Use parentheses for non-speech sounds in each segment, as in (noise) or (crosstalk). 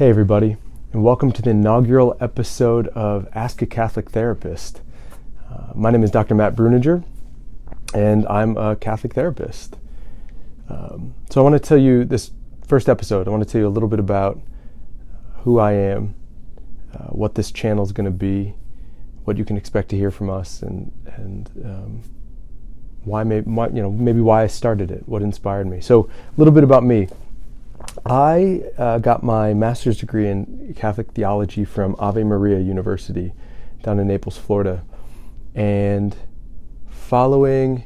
Hey, everybody, and welcome to the inaugural episode of Ask a Catholic Therapist. Uh, my name is Dr. Matt Breuninger, and I'm a Catholic therapist. Um, so, I want to tell you this first episode, I want to tell you a little bit about who I am, uh, what this channel is going to be, what you can expect to hear from us, and, and um, why, may, why, you know, maybe why I started it, what inspired me. So, a little bit about me. I uh, got my master's degree in Catholic theology from Ave Maria University down in Naples, Florida. And following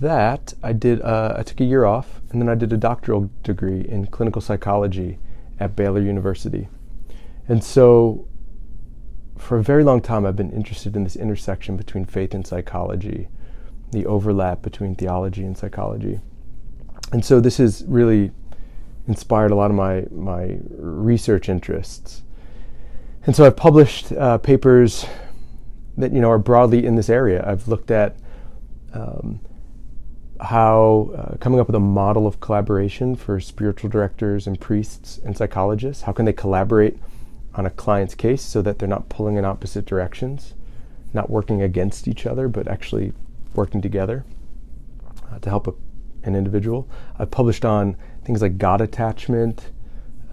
that, I did uh, I took a year off, and then I did a doctoral degree in clinical psychology at Baylor University. And so, for a very long time, I've been interested in this intersection between faith and psychology, the overlap between theology and psychology. And so, this is really inspired a lot of my my research interests. And so I've published uh, papers that you know are broadly in this area. I've looked at um, how uh, coming up with a model of collaboration for spiritual directors and priests and psychologists. How can they collaborate on a client's case so that they're not pulling in opposite directions, not working against each other, but actually working together uh, to help a, an individual. I've published on things like God attachment.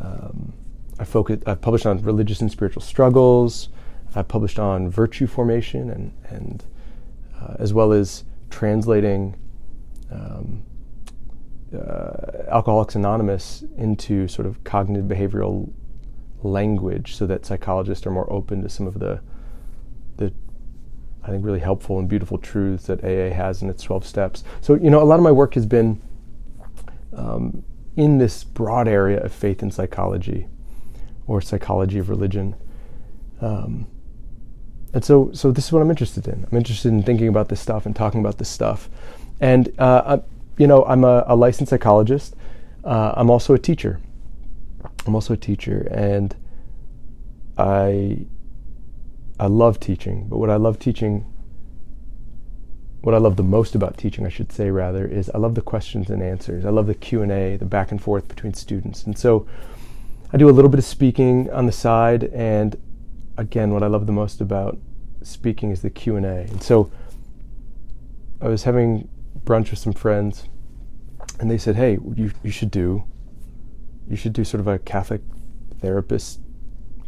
Um, I focus, I've published on religious and spiritual struggles. I've published on virtue formation and, and uh, as well as translating um, uh, Alcoholics Anonymous into sort of cognitive behavioral language so that psychologists are more open to some of the, the I think, really helpful and beautiful truths that AA has in its 12 steps. So, you know, a lot of my work has been um, in this broad area of faith and psychology or psychology of religion. Um, and so, so this is what I'm interested in. I'm interested in thinking about this stuff and talking about this stuff. And, uh, I, you know, I'm a, a licensed psychologist. Uh, I'm also a teacher. I'm also a teacher, and I, I love teaching. But what I love teaching what I love the most about teaching, I should say rather, is I love the questions and answers. I love the Q&A, the back and forth between students. And so I do a little bit of speaking on the side and again, what I love the most about speaking is the Q&A. And so I was having brunch with some friends and they said, "Hey, you you should do you should do sort of a Catholic therapist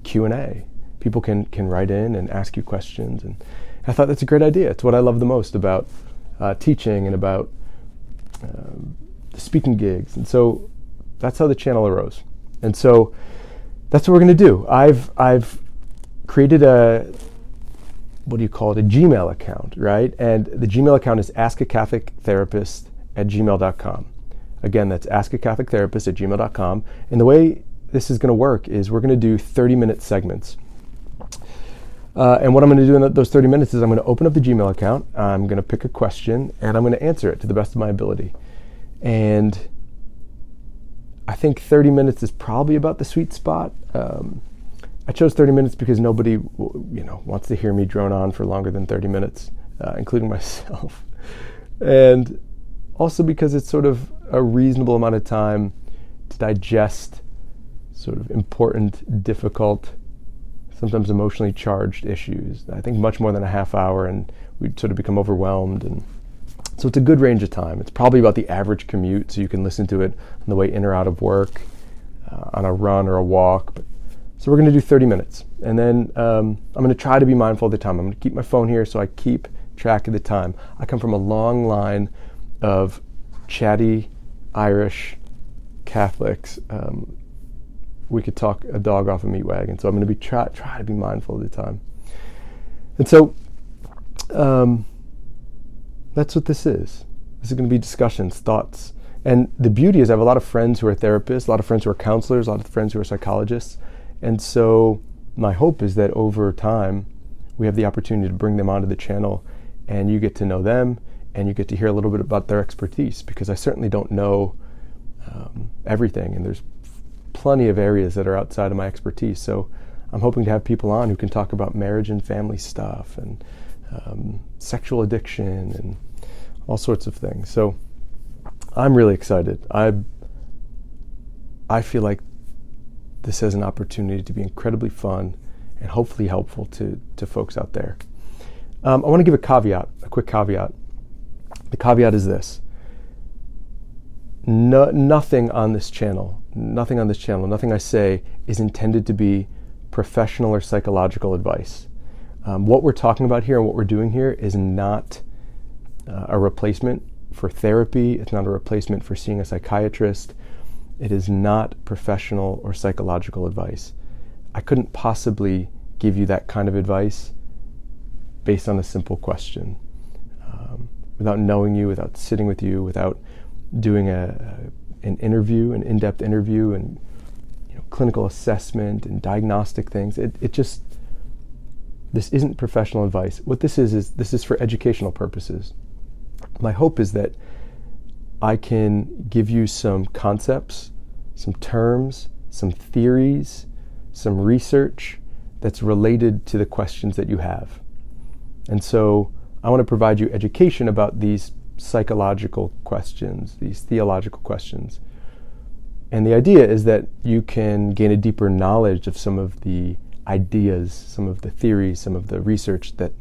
Q&A. People can can write in and ask you questions and I thought that's a great idea. It's what I love the most about uh, teaching and about um, speaking gigs. And so that's how the channel arose. And so that's what we're going to do. I've I've created a what do you call it? A Gmail account, right? And the Gmail account is ask a Catholic therapist at gmail.com. Again, that's ask a Catholic therapist at gmail.com. And the way this is going to work is we're going to do 30 minute segments. Uh, and what I'm going to do in those 30 minutes is I'm going to open up the Gmail account, I'm going to pick a question, and I'm going to answer it to the best of my ability. And I think 30 minutes is probably about the sweet spot. Um, I chose 30 minutes because nobody, you know, wants to hear me drone on for longer than 30 minutes, uh, including (laughs) myself. and also because it's sort of a reasonable amount of time to digest sort of important, difficult sometimes emotionally charged issues. I think much more than a half hour, and we'd sort of become overwhelmed. And so it's a good range of time. It's probably about the average commute, so you can listen to it on the way in or out of work, uh, on a run or a walk. But, so we're going to do 30 minutes, and then um, I'm going to try to be mindful of the time. I'm going to keep my phone here so I keep track of the time. I come from a long line of chatty Irish Catholics. Um, we could talk a dog off a meat wagon. So I'm going to be try try to be mindful of the time. And so um, that's what this is. This is going to be discussions, thoughts. And the beauty is I have a lot of friends who are therapists, a lot of friends who are counselors, a lot of friends who are psychologists. And so my hope is that over time we have the opportunity to bring them onto the channel and you get to know them and you get to hear a little bit about their expertise because I certainly don't know um, everything and there's plenty of areas that are outside of my expertise. So I'm hoping to have people on who can talk about marriage and family stuff and um, sexual addiction and all sorts of things. So I'm really excited. I I feel like this has an opportunity to be incredibly fun and hopefully helpful to, to folks out there. Um, I want to give a caveat, a quick caveat. The caveat is this no, nothing on this channel, nothing on this channel, nothing I say is intended to be professional or psychological advice. Um, what we're talking about here and what we're doing here is not uh, a replacement for therapy, it's not a replacement for seeing a psychiatrist. It is not professional or psychological advice. I couldn't possibly give you that kind of advice based on a simple question. Um, without knowing you, without sitting with you, without doing a, a an interview, an in-depth interview, and you know, clinical assessment and diagnostic things. It, it just this isn't professional advice. What this is is this is for educational purposes. My hope is that I can give you some concepts, some terms, some theories, some research that's related to the questions that you have. And so I want to provide you education about these psychological questions, these theological questions. And the idea is that you can gain a deeper knowledge of some of the ideas, some of the theories, some of the research that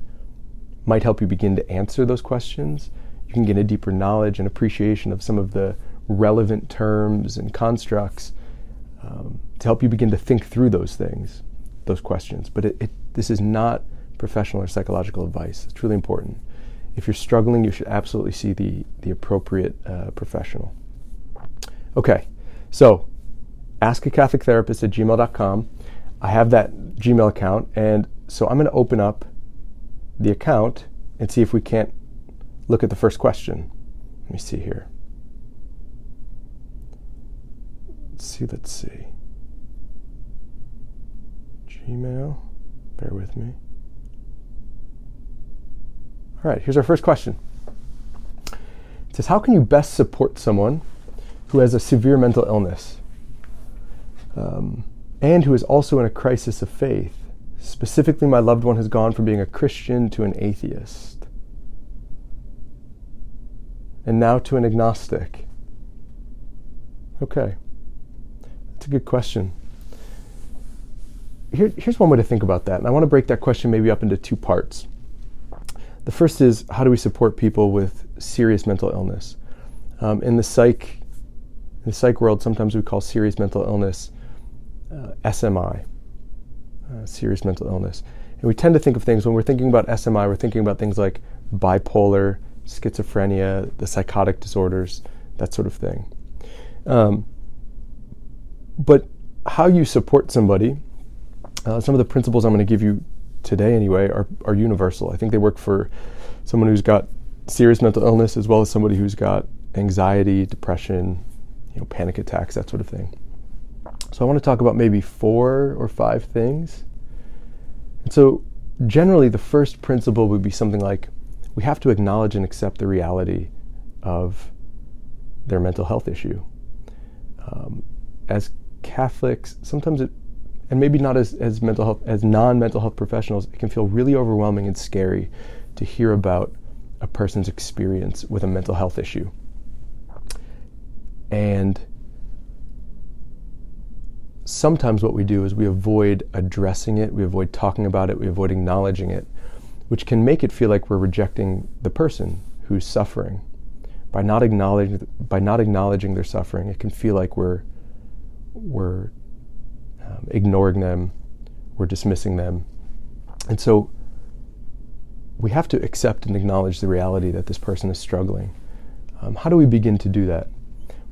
might help you begin to answer those questions you can get a deeper knowledge and appreciation of some of the relevant terms and constructs um, to help you begin to think through those things, those questions. But it, it, this is not professional or psychological advice. It's really important. If you're struggling, you should absolutely see the, the appropriate uh, professional. Okay, so ask a Catholic therapist at gmail.com. I have that Gmail account, and so I'm going to open up the account and see if we can't look at the first question. Let me see here. Let's see, let's see. Gmail, bear with me. All right, here's our first question. It says, How can you best support someone who has a severe mental illness um, and who is also in a crisis of faith? Specifically, my loved one has gone from being a Christian to an atheist and now to an agnostic? Okay, that's a good question. Here, here's one way to think about that, and I want to break that question maybe up into two parts. The first is how do we support people with serious mental illness? Um, in the psych, in the psych world, sometimes we call serious mental illness uh, SMI, uh, serious mental illness. And we tend to think of things when we're thinking about SMI, we're thinking about things like bipolar, schizophrenia, the psychotic disorders, that sort of thing. Um, but how you support somebody, uh, some of the principles I'm going to give you today anyway are, are universal. I think they work for someone who's got serious mental illness as well as somebody who's got anxiety, depression, you know, panic attacks, that sort of thing. So I want to talk about maybe four or five things. And so generally the first principle would be something like we have to acknowledge and accept the reality of their mental health issue. Um, as Catholics, sometimes it, and maybe not as, as mental health, as non-mental health professionals, it can feel really overwhelming and scary to hear about a person's experience with a mental health issue. And sometimes what we do is we avoid addressing it, we avoid talking about it, we avoid acknowledging it which can make it feel like we're rejecting the person who's suffering. By not acknowledging by not acknowledging their suffering, it can feel like we're we're um, ignoring them, we're dismissing them, and so we have to accept and acknowledge the reality that this person is struggling. Um, how do we begin to do that?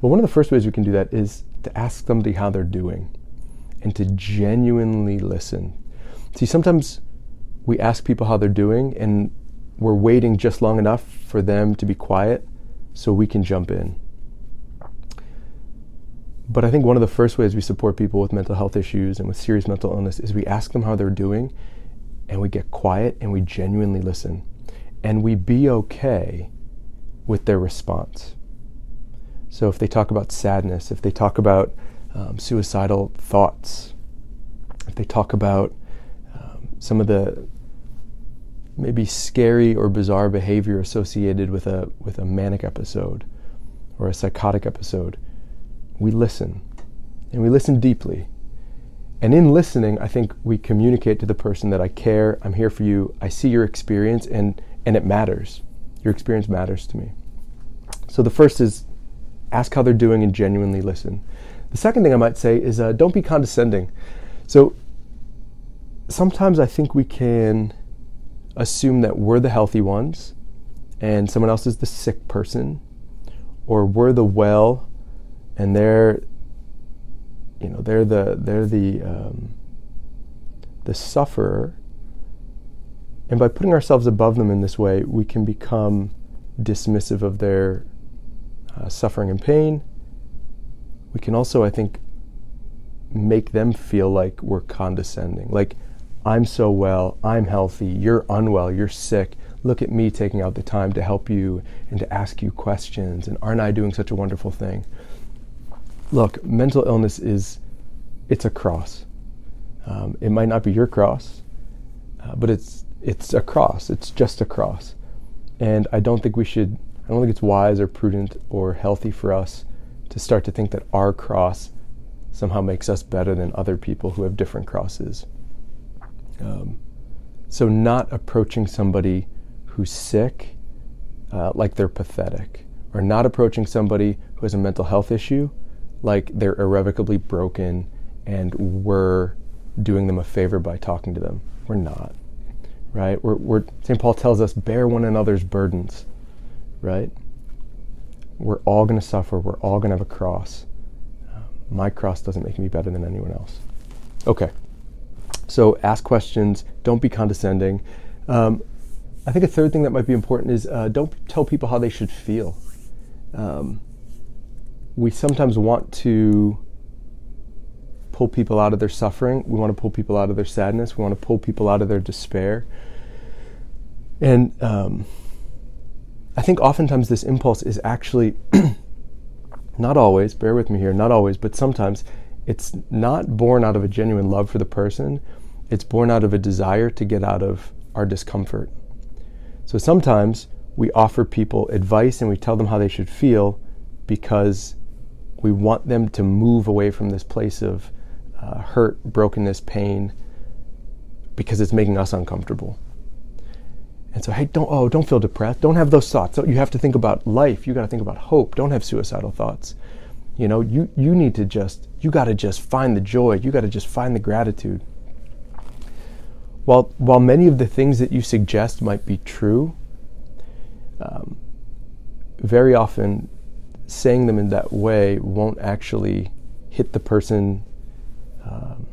Well, one of the first ways we can do that is to ask somebody how they're doing and to genuinely listen. See, sometimes we ask people how they're doing and we're waiting just long enough for them to be quiet so we can jump in. But I think one of the first ways we support people with mental health issues and with serious mental illness is we ask them how they're doing and we get quiet and we genuinely listen. And we be okay with their response. So if they talk about sadness, if they talk about um, suicidal thoughts, if they talk about um, some of the maybe scary or bizarre behavior associated with a with a manic episode or a psychotic episode, we listen. And we listen deeply. And in listening, I think we communicate to the person that I care, I'm here for you, I see your experience, and, and it matters. Your experience matters to me. So the first is ask how they're doing and genuinely listen. The second thing I might say is uh, don't be condescending. So sometimes I think we can assume that we're the healthy ones and someone else is the sick person, or we're the well and they're you know they're the they're the um, the sufferer. And by putting ourselves above them in this way we can become dismissive of their uh, suffering and pain. We can also i think make them feel like we're condescending. Like i'm so well i'm healthy you're unwell you're sick. Look at me taking out the time to help you and to ask you questions and aren't i doing such a wonderful thing look, mental illness is it's a cross. Um, it might not be your cross, uh, but it's it's a cross. It's just a cross, and I don't think we should. I don't think it's wise or prudent or healthy for us to start to think that our cross somehow makes us better than other people who have different crosses. Um, so, not approaching somebody who's sick uh, like they're pathetic, or not approaching somebody who has a mental health issue like they're irrevocably broken and we're doing them a favor by talking to them. We're not, right? We're, we're St. Paul tells us, bear one another's burdens, right? We're all going to suffer. We're all going to have a cross. my cross doesn't make me better than anyone else. Okay. So ask questions. Don't be condescending. Um, I think a third thing that might be important is uh, don't tell people how they should feel. Um, we sometimes want to pull people out of their suffering. We want to pull people out of their sadness. We want to pull people out of their despair. And um, I think oftentimes this impulse is actually, (clears throat) not always, bear with me here, not always, but sometimes it's not born out of a genuine love for the person. It's born out of a desire to get out of our discomfort. So sometimes we offer people advice and we tell them how they should feel because we want them to move away from this place of uh, hurt, brokenness, pain, because it's making us uncomfortable. And so, hey, don't oh, don't feel depressed. Don't have those thoughts. You have to think about life. You got to think about hope. Don't have suicidal thoughts. You know, you you need to just you got to just find the joy. You got to just find the gratitude. While while many of the things that you suggest might be true, um, very often saying them in that way won't actually hit the person, um,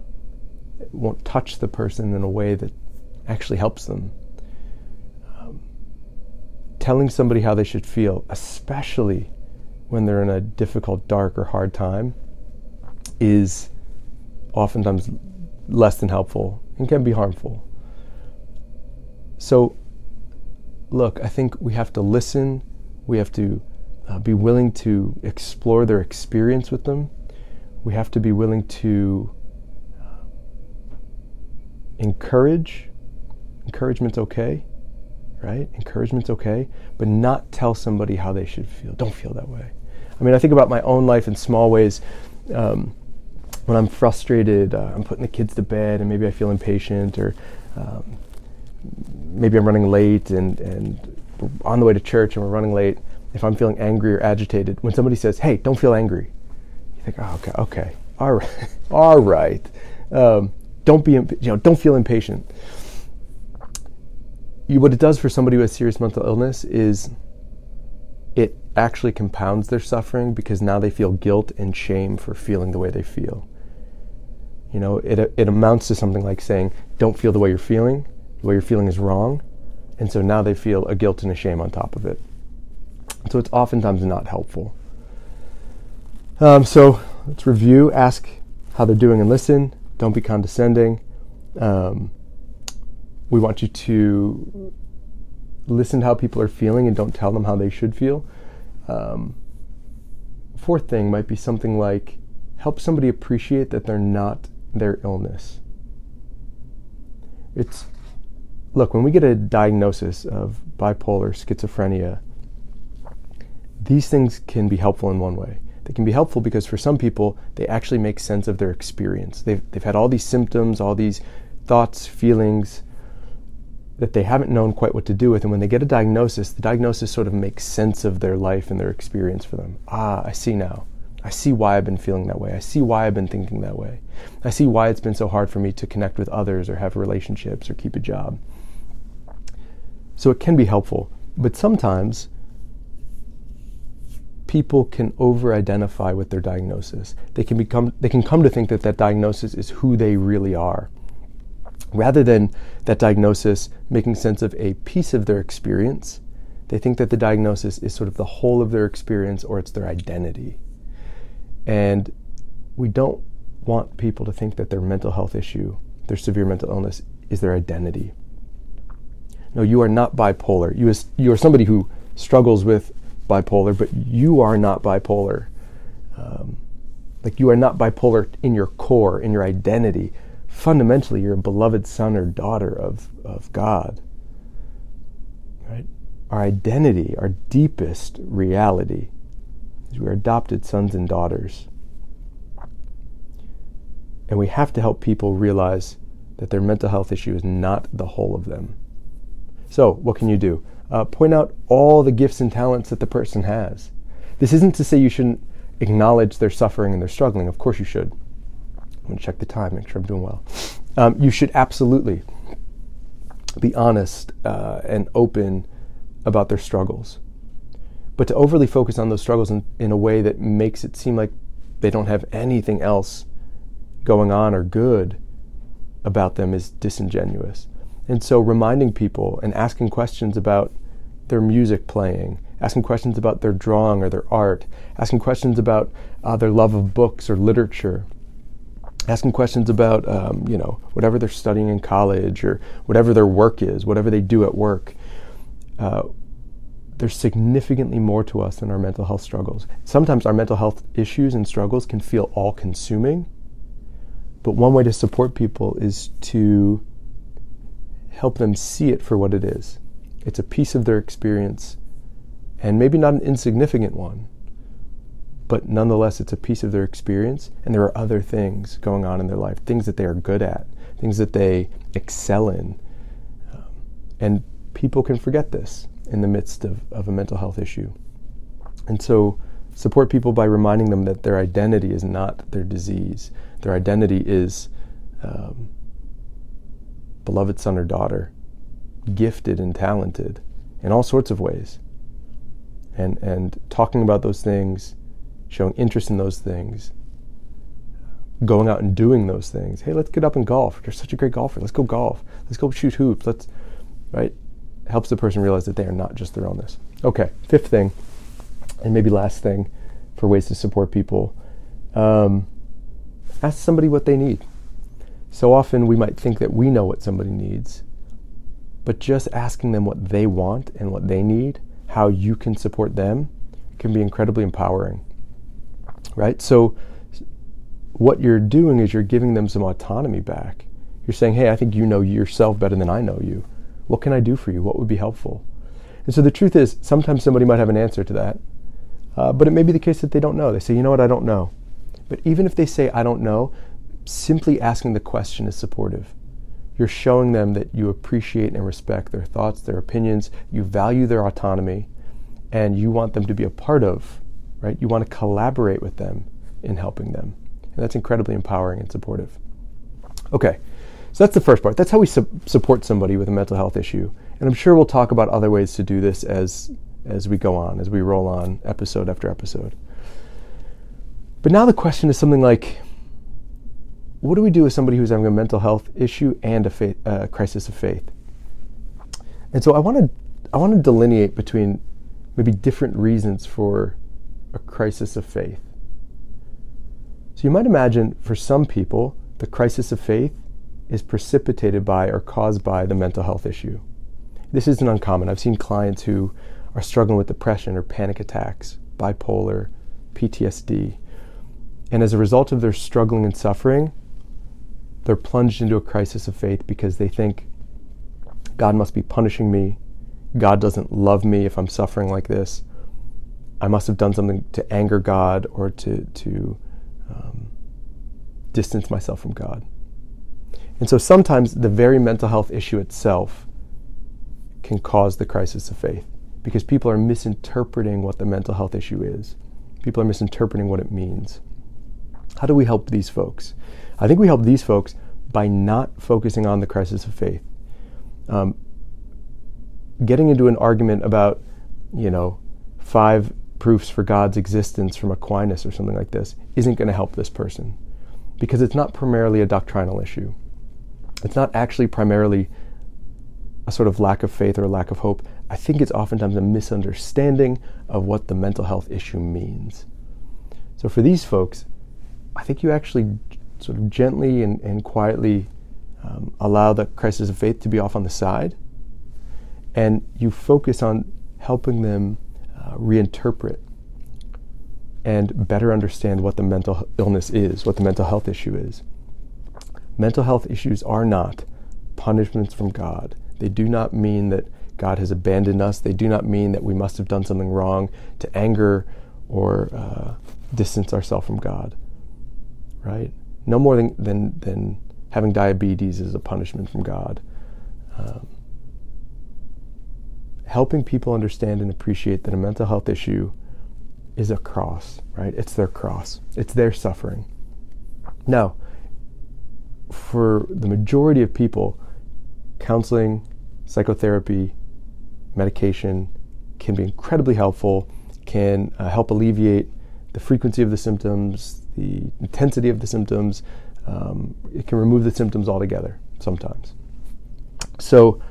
won't touch the person in a way that actually helps them. Um, telling somebody how they should feel, especially when they're in a difficult, dark, or hard time, is oftentimes less than helpful and can be harmful. So, look, I think we have to listen, we have to uh, be willing to explore their experience with them. We have to be willing to uh, encourage. Encouragement's okay, right? Encouragement's okay, but not tell somebody how they should feel. Don't feel that way. I mean, I think about my own life in small ways. Um, when I'm frustrated, uh, I'm putting the kids to bed, and maybe I feel impatient, or um, maybe I'm running late, and, and on the way to church, and we're running late if I'm feeling angry or agitated, when somebody says, "Hey, don't feel angry," you think, "Oh, okay, okay, all right, (laughs) all right." Um, don't be, you know, don't feel impatient. You, what it does for somebody with serious mental illness is it actually compounds their suffering because now they feel guilt and shame for feeling the way they feel. You know, it, it amounts to something like saying, don't feel the way you're feeling, the way you're feeling is wrong. And so now they feel a guilt and a shame on top of it. So it's oftentimes not helpful. Um, so let's review, ask how they're doing and listen. Don't be condescending. Um, we want you to listen to how people are feeling and don't tell them how they should feel. Um, fourth thing might be something like help somebody appreciate that they're not their illness. It's look, when we get a diagnosis of bipolar schizophrenia, these things can be helpful in one way. they can be helpful because for some people, they actually make sense of their experience. They've, they've had all these symptoms, all these thoughts, feelings that they haven't known quite what to do with. And when they get a diagnosis, the diagnosis sort of makes sense of their life and their experience for them. Ah, I see now. I see why I've been feeling that way. I see why I've been thinking that way. I see why it's been so hard for me to connect with others or have relationships or keep a job. So it can be helpful. But sometimes people can over identify with their diagnosis. They can become they can come to think that that diagnosis is who they really are. Rather than that diagnosis making sense of a piece of their experience, they think that the diagnosis is sort of the whole of their experience or it's their identity. And we don't want people to think that their mental health issue, their severe mental illness, is their identity. No, you are not bipolar. You, is, you are somebody who struggles with bipolar, but you are not bipolar. Um, like you are not bipolar in your core, in your identity. Fundamentally, you're a beloved son or daughter of, of God. Right? Our identity, our deepest reality, is we are adopted sons and daughters. And we have to help people realize that their mental health issue is not the whole of them. So, what can you do? Uh, point out all the gifts and talents that the person has. This isn't to say you shouldn't acknowledge their suffering and their struggling. Of course, you should. I'm going to check the time, make sure I'm doing well. Um, you should absolutely be honest uh, and open about their struggles. But to overly focus on those struggles in, in a way that makes it seem like they don't have anything else going on or good about them is disingenuous. And so reminding people and asking questions about their music playing, asking questions about their drawing or their art, asking questions about uh, their love of books or literature, asking questions about um, you know whatever they're studying in college or whatever their work is, whatever they do at work. Uh, there's significantly more to us than our mental health struggles. Sometimes our mental health issues and struggles can feel all consuming, but one way to support people is to help them see it for what it is. It's a piece of their experience, and maybe not an insignificant one, but nonetheless, it's a piece of their experience, and there are other things going on in their life, things that they are good at, things that they excel in. Um, and people can forget this in the midst of, of a mental health issue. And so, support people by reminding them that their identity is not their disease, their identity is. Um, beloved son or daughter, gifted and talented in all sorts of ways. And, and talking about those things, showing interest in those things, going out and doing those things. Hey, let's get up and golf. You're such a great golfer. Let's go golf. Let's go shoot hoops. Let's, right? Helps the person realize that they are not just their illness. Okay, fifth thing, and maybe last thing for ways to support people um, ask somebody what they need. So often we might think that we know what somebody needs, but just asking them what they want and what they need, how you can support them, can be incredibly empowering. Right? So, what you're doing is you're giving them some autonomy back. You're saying, hey, I think you know yourself better than I know you. What can I do for you? What would be helpful? And so the truth is, sometimes somebody might have an answer to that, uh, but it may be the case that they don't know. They say, you know what, I don't know. But even if they say, I don't know, simply asking the question is supportive. You're showing them that you appreciate and respect their thoughts, their opinions, you value their autonomy, and you want them to be a part of, right? You want to collaborate with them in helping them. And that's incredibly empowering and supportive. Okay, so that's the first part. That's how we su- support somebody with a mental health issue. And I'm sure we'll talk about other ways to do this as, as we go on, as we roll on episode after episode. But now the question is something like what do we do with somebody who's having a mental health issue and a faith, uh, crisis of faith? And so I want to I want to delineate between maybe different reasons for a crisis of faith. So you might imagine for some people the crisis of faith is precipitated by or caused by the mental health issue. This isn't uncommon. I've seen clients who are struggling with depression or panic attacks, bipolar, PTSD. And as a result of their struggling and suffering, they're plunged into a crisis of faith because they think God must be punishing me. God doesn't love me if I'm suffering like this. I must have done something to anger God or to, to um, distance myself from God. And so sometimes the very mental health issue itself can cause the crisis of faith because people are misinterpreting what the mental health issue is. People are misinterpreting what it means. How do we help these folks? I think we help these folks by not focusing on the crisis of faith. Um, getting into an argument about, you know, five proofs for God's existence from Aquinas or something like this isn't going to help this person because it's not primarily a doctrinal issue. It's not actually primarily a sort of lack of faith or a lack of hope. I think it's oftentimes a misunderstanding of what the mental health issue means. So for these folks, I think you actually sort of gently and, and quietly um, allow the crisis of faith to be off on the side, and you focus on helping them uh, reinterpret and better understand what the mental illness is, what the mental health issue is. Mental health issues are not punishments from God. They do not mean that God has abandoned us. They do not mean that we must have done something wrong to anger or uh, distance ourselves from God. Right? No more than, than, than having diabetes is a punishment from God. Um, helping people understand and appreciate that a mental health issue is a cross, right? It's their cross, it's their suffering. Now, for the majority of people, counseling, psychotherapy, medication can be incredibly helpful, can uh, help alleviate the frequency of the symptoms, the intensity of the symptoms. Um, it can remove the symptoms altogether sometimes. So,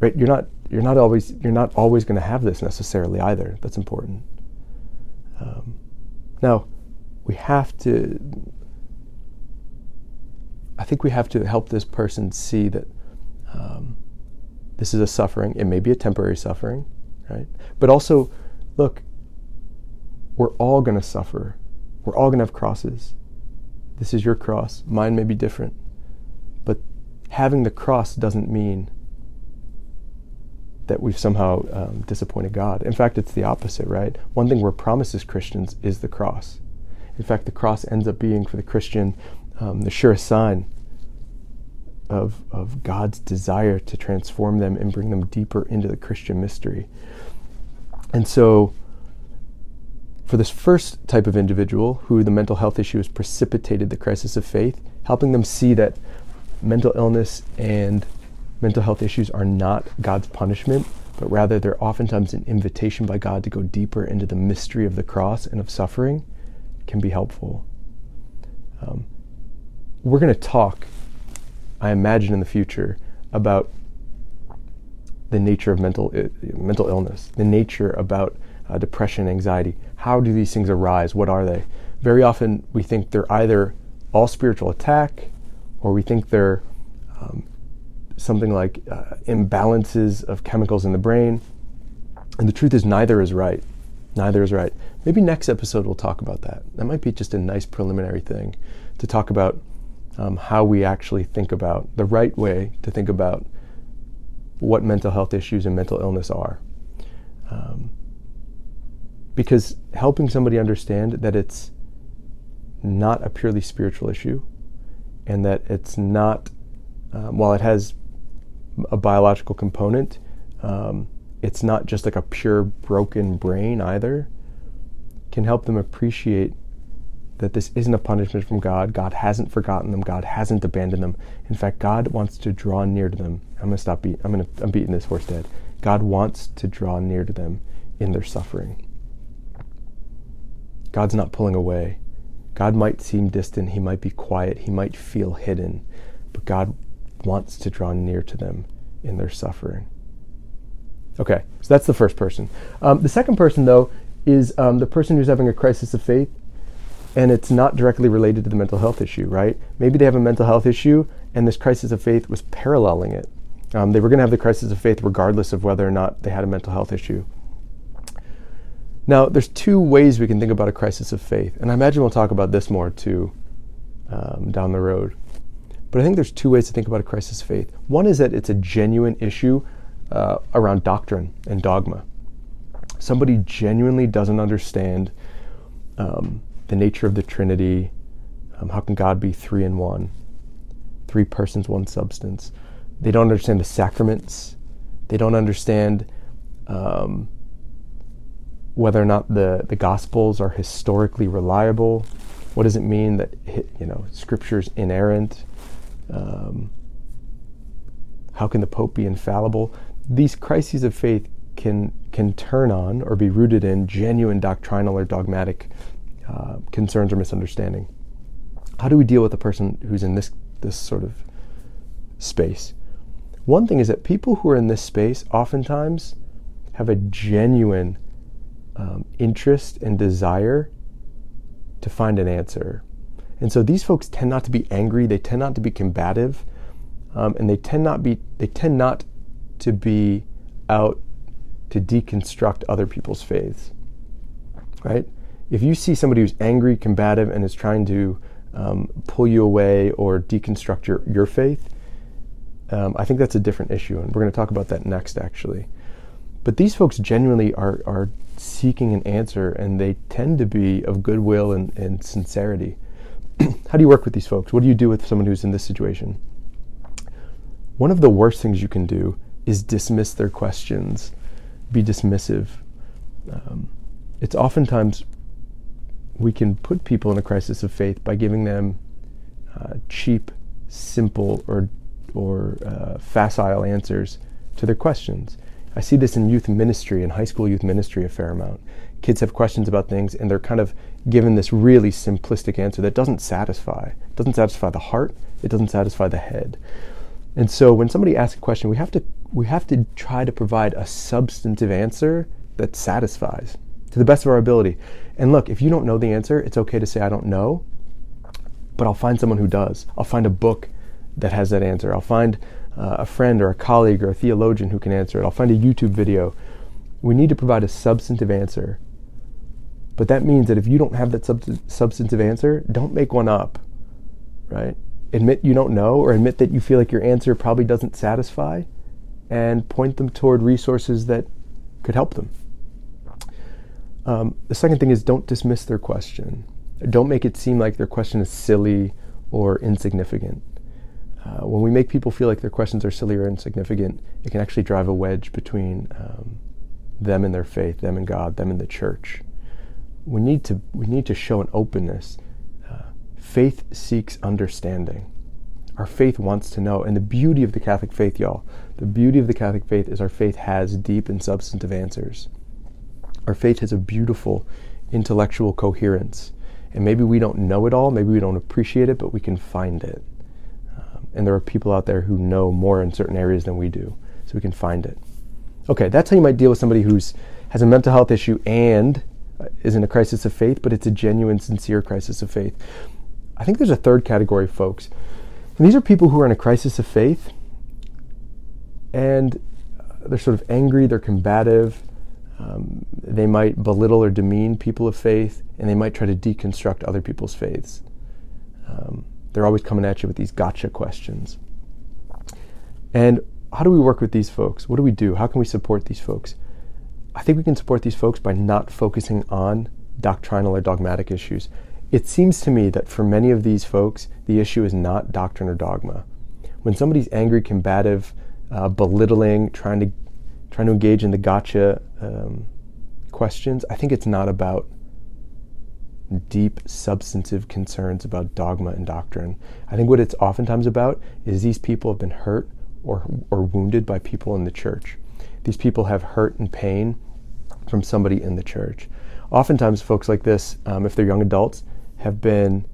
right, you're not you're not always you're not always going to have this necessarily either. That's important. Um, now, we have to. I think we have to help this person see that um, this is a suffering. It may be a temporary suffering, right? But also, look, we're all going to suffer. We're all going to have crosses. This is your cross. Mine may be different. But having the cross doesn't mean that we've somehow um, disappointed God. In fact, it's the opposite, right? One thing we're promised as Christians is the cross. In fact, the cross ends up being for the Christian um, the surest sign of, of God's desire to transform them and bring them deeper into the Christian mystery. And so, for this first type of individual who the mental health issue has precipitated the crisis of faith, helping them see that mental illness and mental health issues are not God's punishment, but rather they're oftentimes an invitation by God to go deeper into the mystery of the cross and of suffering, can be helpful. Um, we're going to talk, I imagine, in the future about the nature of mental uh, mental illness, the nature about uh, depression, anxiety. How do these things arise? What are they? Very often we think they're either all spiritual attack, or we think they're um, something like uh, imbalances of chemicals in the brain. And the truth is, neither is right. Neither is right. Maybe next episode we'll talk about that. That might be just a nice preliminary thing to talk about um, how we actually think about the right way to think about what mental health issues and mental illness are. Um, because helping somebody understand that it's not a purely spiritual issue and that it's not, um, while it has a biological component. Um, it's not just like a pure broken brain either. Can help them appreciate that this isn't a punishment from God. God hasn't forgotten them. God hasn't abandoned them. In fact, God wants to draw near to them. I'm gonna stop. Beat, I'm gonna. I'm beating this horse dead. God wants to draw near to them in their suffering. God's not pulling away. God might seem distant. He might be quiet. He might feel hidden, but God wants to draw near to them in their suffering. Okay, so that's the first person. Um, the second person, though, is um, the person who's having a crisis of faith, and it's not directly related to the mental health issue, right? Maybe they have a mental health issue, and this crisis of faith was paralleling it. Um, they were going to have the crisis of faith regardless of whether or not they had a mental health issue. Now, there's two ways we can think about a crisis of faith, and I imagine we'll talk about this more too um, down the road. But I think there's two ways to think about a crisis of faith. One is that it's a genuine issue uh, around doctrine and dogma. somebody genuinely doesn't understand um, the nature of the Trinity, um, how can God be three in one, three persons, one substance? They don't understand the sacraments. They don't understand um, whether or not the, the Gospels are historically reliable. What does it mean that you know Scripture's inerrant? Um, how can the Pope be infallible? These crises of faith can can turn on or be rooted in genuine doctrinal or dogmatic uh, concerns or misunderstanding. How do we deal with a person who's in this this sort of space? One thing is that people who are in this space oftentimes have a genuine um, interest and desire to find an answer. And so these folks tend not to be angry, they tend not to be combative, um, and they tend not be they tend not to be out to deconstruct other people's faiths. Right? If you see somebody who's angry, combative, and is trying to um, pull you away or deconstruct your, your faith, um, I think that's a different issue, and we're going to talk about that next, actually. But these folks genuinely are, are seeking an answer, and they tend to be of goodwill and, and sincerity. (clears throat) How do you work with these folks? What do you do with someone who's in this situation? One of the worst things you can do is dismiss their questions, be dismissive. Um, it's oftentimes we can put people in a crisis of faith by giving them uh, cheap, simple, or or uh, facile answers to their questions. I see this in youth ministry and high school youth ministry a fair amount. Kids have questions about things and they're kind of given this really simplistic answer that doesn't satisfy. It doesn't satisfy the heart, it doesn't satisfy the head. And so when somebody asks a question, we have to we have to try to provide a substantive answer that satisfies to the best of our ability. And look, if you don't know the answer, it's okay to say I don't know, but I'll find someone who does. I'll find a book that has that answer. I'll find uh, a friend or a colleague or a theologian who can answer it. I'll find a YouTube video. We need to provide a substantive answer. But that means that if you don't have that sub- substantive answer, don't make one up, right? Admit you don't know or admit that you feel like your answer probably doesn't satisfy and point them toward resources that could help them. Um, the second thing is don't dismiss their question. Don't make it seem like their question is silly or insignificant. Uh, when we make people feel like their questions are silly or insignificant, it can actually drive a wedge between um, them and their faith, them and God, them and the church. We need to we need to show an openness. Uh, faith seeks understanding. Our faith wants to know, and the beauty of the Catholic faith, y'all, the beauty of the Catholic faith is our faith has deep and substantive answers. Our faith has a beautiful intellectual coherence, and maybe we don't know it all, maybe we don't appreciate it, but we can find it and there are people out there who know more in certain areas than we do, so we can find it. Okay, that's how you might deal with somebody who's has a mental health issue and uh, is in a crisis of faith, but it's a genuine, sincere crisis of faith. I think there's a third category folks, and these are people who are in a crisis of faith, and they're sort of angry, they're combative, um, they might belittle or demean people of faith, and they might try to deconstruct other people's faiths. Um, they're always coming at you with these gotcha questions. And how do we work with these folks? What do we do? How can we support these folks? I think we can support these folks by not focusing on doctrinal or dogmatic issues. It seems to me that for many of these folks, the issue is not doctrine or dogma. When somebody's angry, combative, uh, belittling, trying to trying to engage in the gotcha um, questions, I think it's not about deep, substantive concerns about dogma and doctrine. I think what it's oftentimes about is these people have been hurt or, or wounded by people in the church. These people have hurt and pain from somebody in the church. Oftentimes, folks like this, um, if they're young adults, have been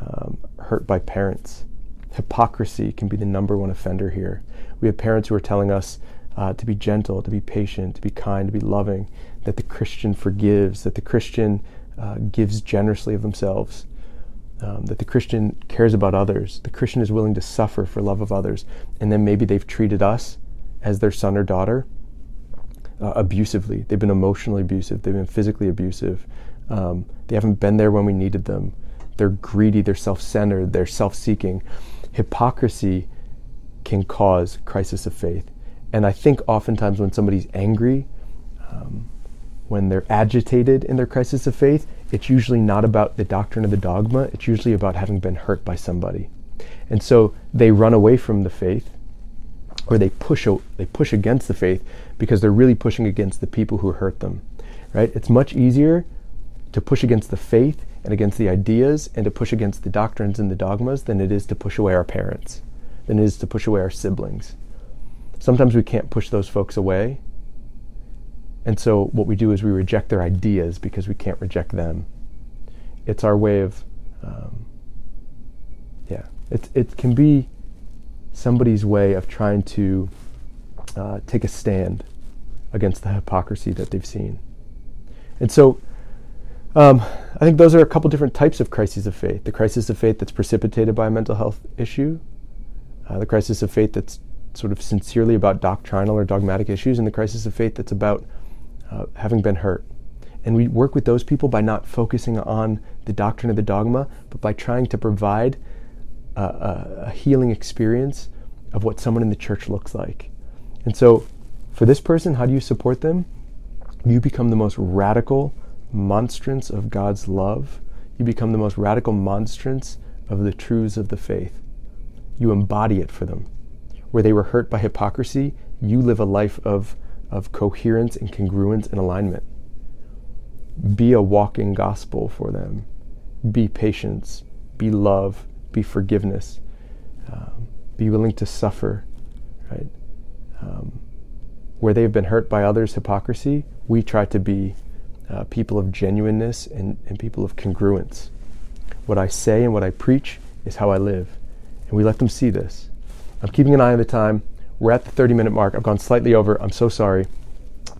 um, hurt by parents. Hypocrisy can be the number one offender here. We have parents who are telling us uh, to be gentle, to be patient, to be kind, to be loving, that the Christian forgives, that the Christian uh, gives generously of themselves, um, that the Christian cares about others, the Christian is willing to suffer for love of others, and then maybe they've treated us as their son or daughter uh, abusively. They've been emotionally abusive, they've been physically abusive, um, they haven't been there when we needed them. They're greedy, they're self centered, they're self seeking. Hypocrisy can cause crisis of faith. And I think oftentimes when somebody's angry, um, when they're agitated in their crisis of faith, it's usually not about the doctrine of the dogma, it's usually about having been hurt by somebody. And so they run away from the faith or they push they push against the faith because they're really pushing against the people who hurt them. Right? It's much easier to push against the faith and against the ideas and to push against the doctrines and the dogmas than it is to push away our parents, than it is to push away our siblings. Sometimes we can't push those folks away. And so what we do is we reject their ideas because we can't reject them. It's our way of, um, yeah, it, it can be somebody's way of trying to uh, take a stand against the hypocrisy that they've seen. And so um, I think those are a couple different types of crises of faith. The crisis of faith that's precipitated by a mental health issue, uh, the crisis of faith that's sort of sincerely about doctrinal or dogmatic issues, and the crisis of faith that's about uh, having been hurt. And we work with those people by not focusing on the doctrine of the dogma, but by trying to provide a, a, a healing experience of what someone in the church looks like. And so, for this person, how do you support them? You become the most radical monstrance of God's love. You become the most radical monstrance of the truths of the faith. You embody it for them where they were hurt by hypocrisy, you live a life of, of coherence and congruence and alignment. Be a walking gospel for them. Be patience, be love, be forgiveness, um, be willing to suffer, right? Um, where they've been hurt by others' hypocrisy, we try to be uh, people of genuineness and, and people of congruence. What I say and what I preach is how I live. And we let them see this. I'm keeping an eye on the time. We're at the 30 minute mark. I've gone slightly over. I'm so sorry.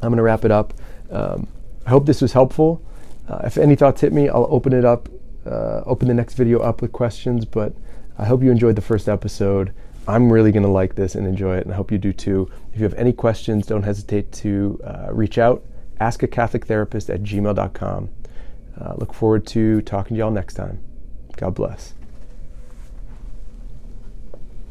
I'm going to wrap it up. Um, I hope this was helpful. Uh, if any thoughts hit me, I'll open it up, uh, open the next video up with questions. But I hope you enjoyed the first episode. I'm really going to like this and enjoy it, and I hope you do too. If you have any questions, don't hesitate to uh, reach out. Ask a Catholic therapist at gmail.com. Uh, look forward to talking to y'all next time. God bless.